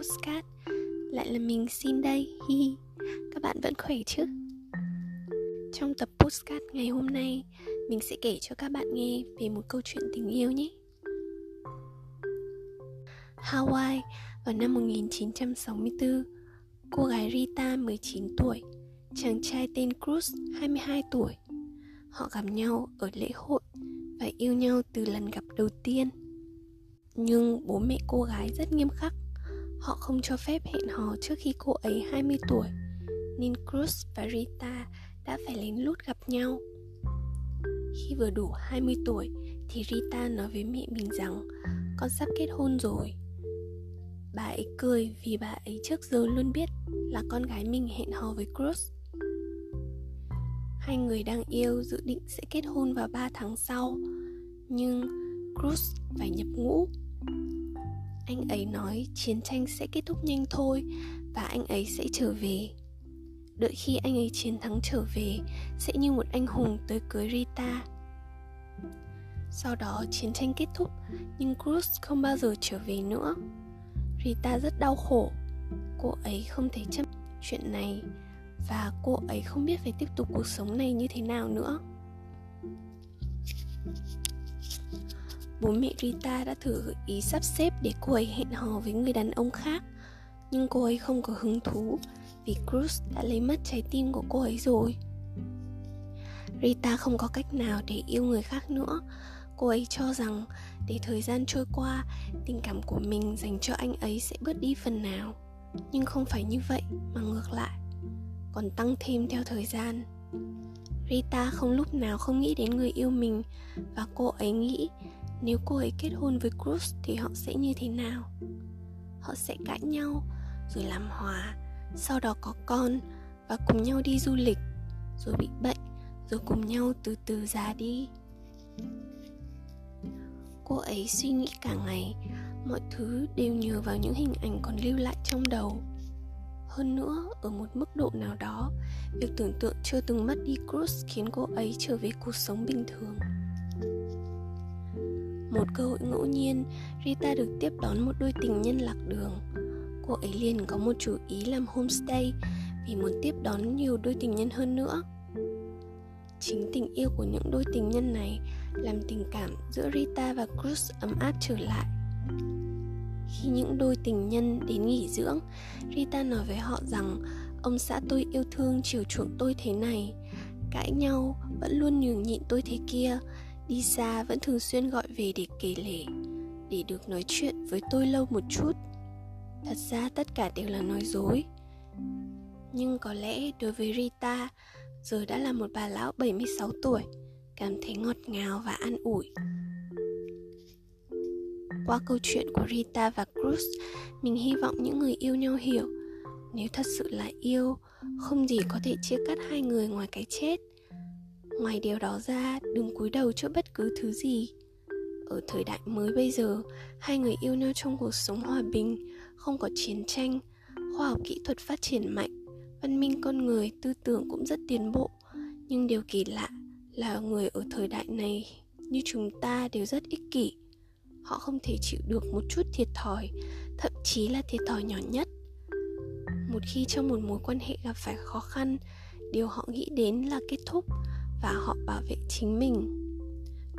postcard Lại là mình xin đây, hi hi. Các bạn vẫn khỏe chứ? Trong tập postcard ngày hôm nay Mình sẽ kể cho các bạn nghe về một câu chuyện tình yêu nhé. Hawaii vào năm 1964 Cô gái Rita 19 tuổi Chàng trai tên Cruz 22 tuổi. Họ gặp nhau ở lễ hội Và yêu nhau từ lần gặp đầu tiên. Nhưng bố mẹ cô gái rất nghiêm khắc. Họ không cho phép hẹn hò trước khi cô ấy 20 tuổi, Nên Cruz và Rita đã phải lén lút gặp nhau. Khi vừa đủ 20 tuổi thì Rita nói với mẹ mình rằng, con sắp kết hôn rồi. Bà ấy cười vì bà ấy trước giờ luôn biết là con gái mình hẹn hò với Cruz. Hai người đang yêu dự định sẽ kết hôn vào 3 tháng sau, Nhưng Cruz phải nhập ngũ anh ấy nói chiến tranh sẽ kết thúc nhanh thôi và anh ấy sẽ trở về. Đợi khi anh ấy chiến thắng trở về, sẽ như một anh hùng tới cưới rita. Sau đó chiến tranh kết thúc, nhưng cruz không bao giờ trở về nữa. Rita rất đau khổ. Cô ấy không thể chấp chuyện này và cô ấy không biết phải tiếp tục cuộc sống này như thế nào nữa. Bố mẹ Rita đã thử gợi ý sắp xếp để cô ấy hẹn hò với người đàn ông khác. Nhưng cô ấy không có hứng thú vì Cruz đã lấy mất trái tim của cô ấy rồi. Rita không có cách nào để yêu người khác nữa. Cô ấy cho rằng để thời gian trôi qua, tình cảm của mình dành cho anh ấy sẽ bớt đi phần nào. Nhưng không phải như vậy mà ngược lại, còn tăng thêm theo thời gian. Rita không lúc nào không nghĩ đến người yêu mình và cô ấy nghĩ nếu cô ấy kết hôn với Cruz thì họ sẽ như thế nào? Họ sẽ cãi nhau, rồi làm hòa, sau đó có con và cùng nhau đi du lịch, rồi bị bệnh, rồi cùng nhau từ từ già đi. Cô ấy suy nghĩ cả ngày, mọi thứ đều nhờ vào những hình ảnh còn lưu lại trong đầu. Hơn nữa, ở một mức độ nào đó, việc tưởng tượng chưa từng mất đi cruz khiến cô ấy trở về cuộc sống bình thường một cơ hội ngẫu nhiên, rita được tiếp đón một đôi tình nhân lạc đường. Cô ấy liền có một chủ ý làm homestay vì muốn tiếp đón nhiều đôi tình nhân hơn nữa. Chính tình yêu của những đôi tình nhân này làm tình cảm giữa rita và cruz ấm áp trở lại. Khi những đôi tình nhân đến nghỉ dưỡng, rita nói với họ rằng, ông xã tôi yêu thương chiều chuộng tôi thế này. Cãi nhau vẫn luôn nhường nhịn tôi thế kia đi xa vẫn thường xuyên gọi về để kể lể, để được nói chuyện với tôi lâu một chút. Thật ra tất cả đều là nói dối. Nhưng có lẽ đối với Rita, giờ đã là một bà lão 76 tuổi, cảm thấy ngọt ngào và an ủi. Qua câu chuyện của Rita và Cruz, mình hy vọng những người yêu nhau hiểu, nếu thật sự là yêu, không gì có thể chia cắt hai người ngoài cái chết ngoài điều đó ra, đừng cúi đầu trước bất cứ thứ gì. Ở thời đại mới bây giờ, hai người yêu nhau trong cuộc sống hòa bình, không có chiến tranh, khoa học kỹ thuật phát triển mạnh, văn minh con người, tư tưởng cũng rất tiến bộ. Nhưng điều kỳ lạ là người ở thời đại này như chúng ta đều rất ích kỷ. Họ không thể chịu được một chút thiệt thòi, thậm chí là thiệt thòi nhỏ nhất. Một khi trong một mối quan hệ gặp phải khó khăn, điều họ nghĩ đến là kết thúc và họ bảo vệ chính mình.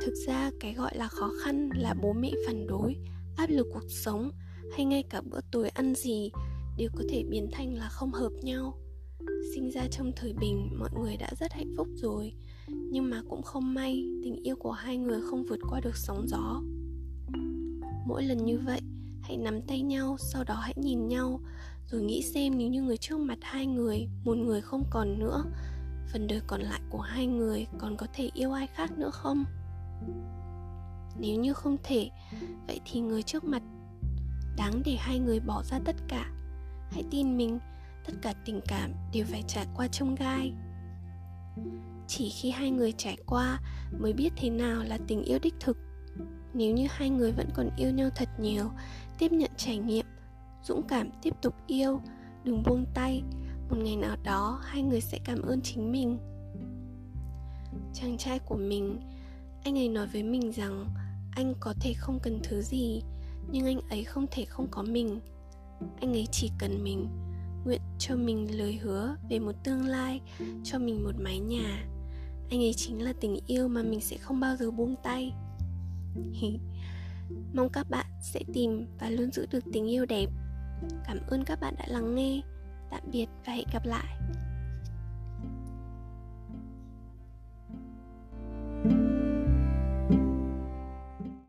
Thực ra, cái gọi là khó khăn là bố mẹ phản đối, áp lực cuộc sống hay ngay cả bữa tối ăn gì đều có thể biến thành là không hợp nhau. Sinh ra trong thời bình, mọi người đã rất hạnh phúc rồi, nhưng mà cũng không may tình yêu của hai người không vượt qua được sóng gió. Mỗi lần như vậy, hãy nắm tay nhau, sau đó hãy nhìn nhau, rồi nghĩ xem nếu như người trước mặt hai người, một người không còn nữa phần đời còn lại của hai người còn có thể yêu ai khác nữa không? Nếu như không thể, vậy thì người trước mặt. Đáng để hai người bỏ ra tất cả. Hãy tin mình, tất cả tình cảm đều phải trải qua trông gai. Chỉ khi hai người trải qua mới biết thế nào là tình yêu đích thực. Nếu như hai người vẫn còn yêu nhau thật nhiều, tiếp nhận trải nghiệm, dũng cảm tiếp tục yêu, đừng buông tay một ngày nào đó, hai người sẽ cảm ơn chính mình. Chàng trai của mình, anh ấy nói với mình rằng anh có thể không cần thứ gì, nhưng anh ấy không thể không có mình. Anh ấy chỉ cần mình, nguyện cho mình lời hứa về một tương lai, cho mình một mái nhà. Anh ấy chính là tình yêu mà mình sẽ không bao giờ buông tay. Mong các bạn sẽ tìm và luôn giữ được tình yêu đẹp. Cảm ơn các bạn đã lắng nghe tạm biệt và hẹn gặp lại.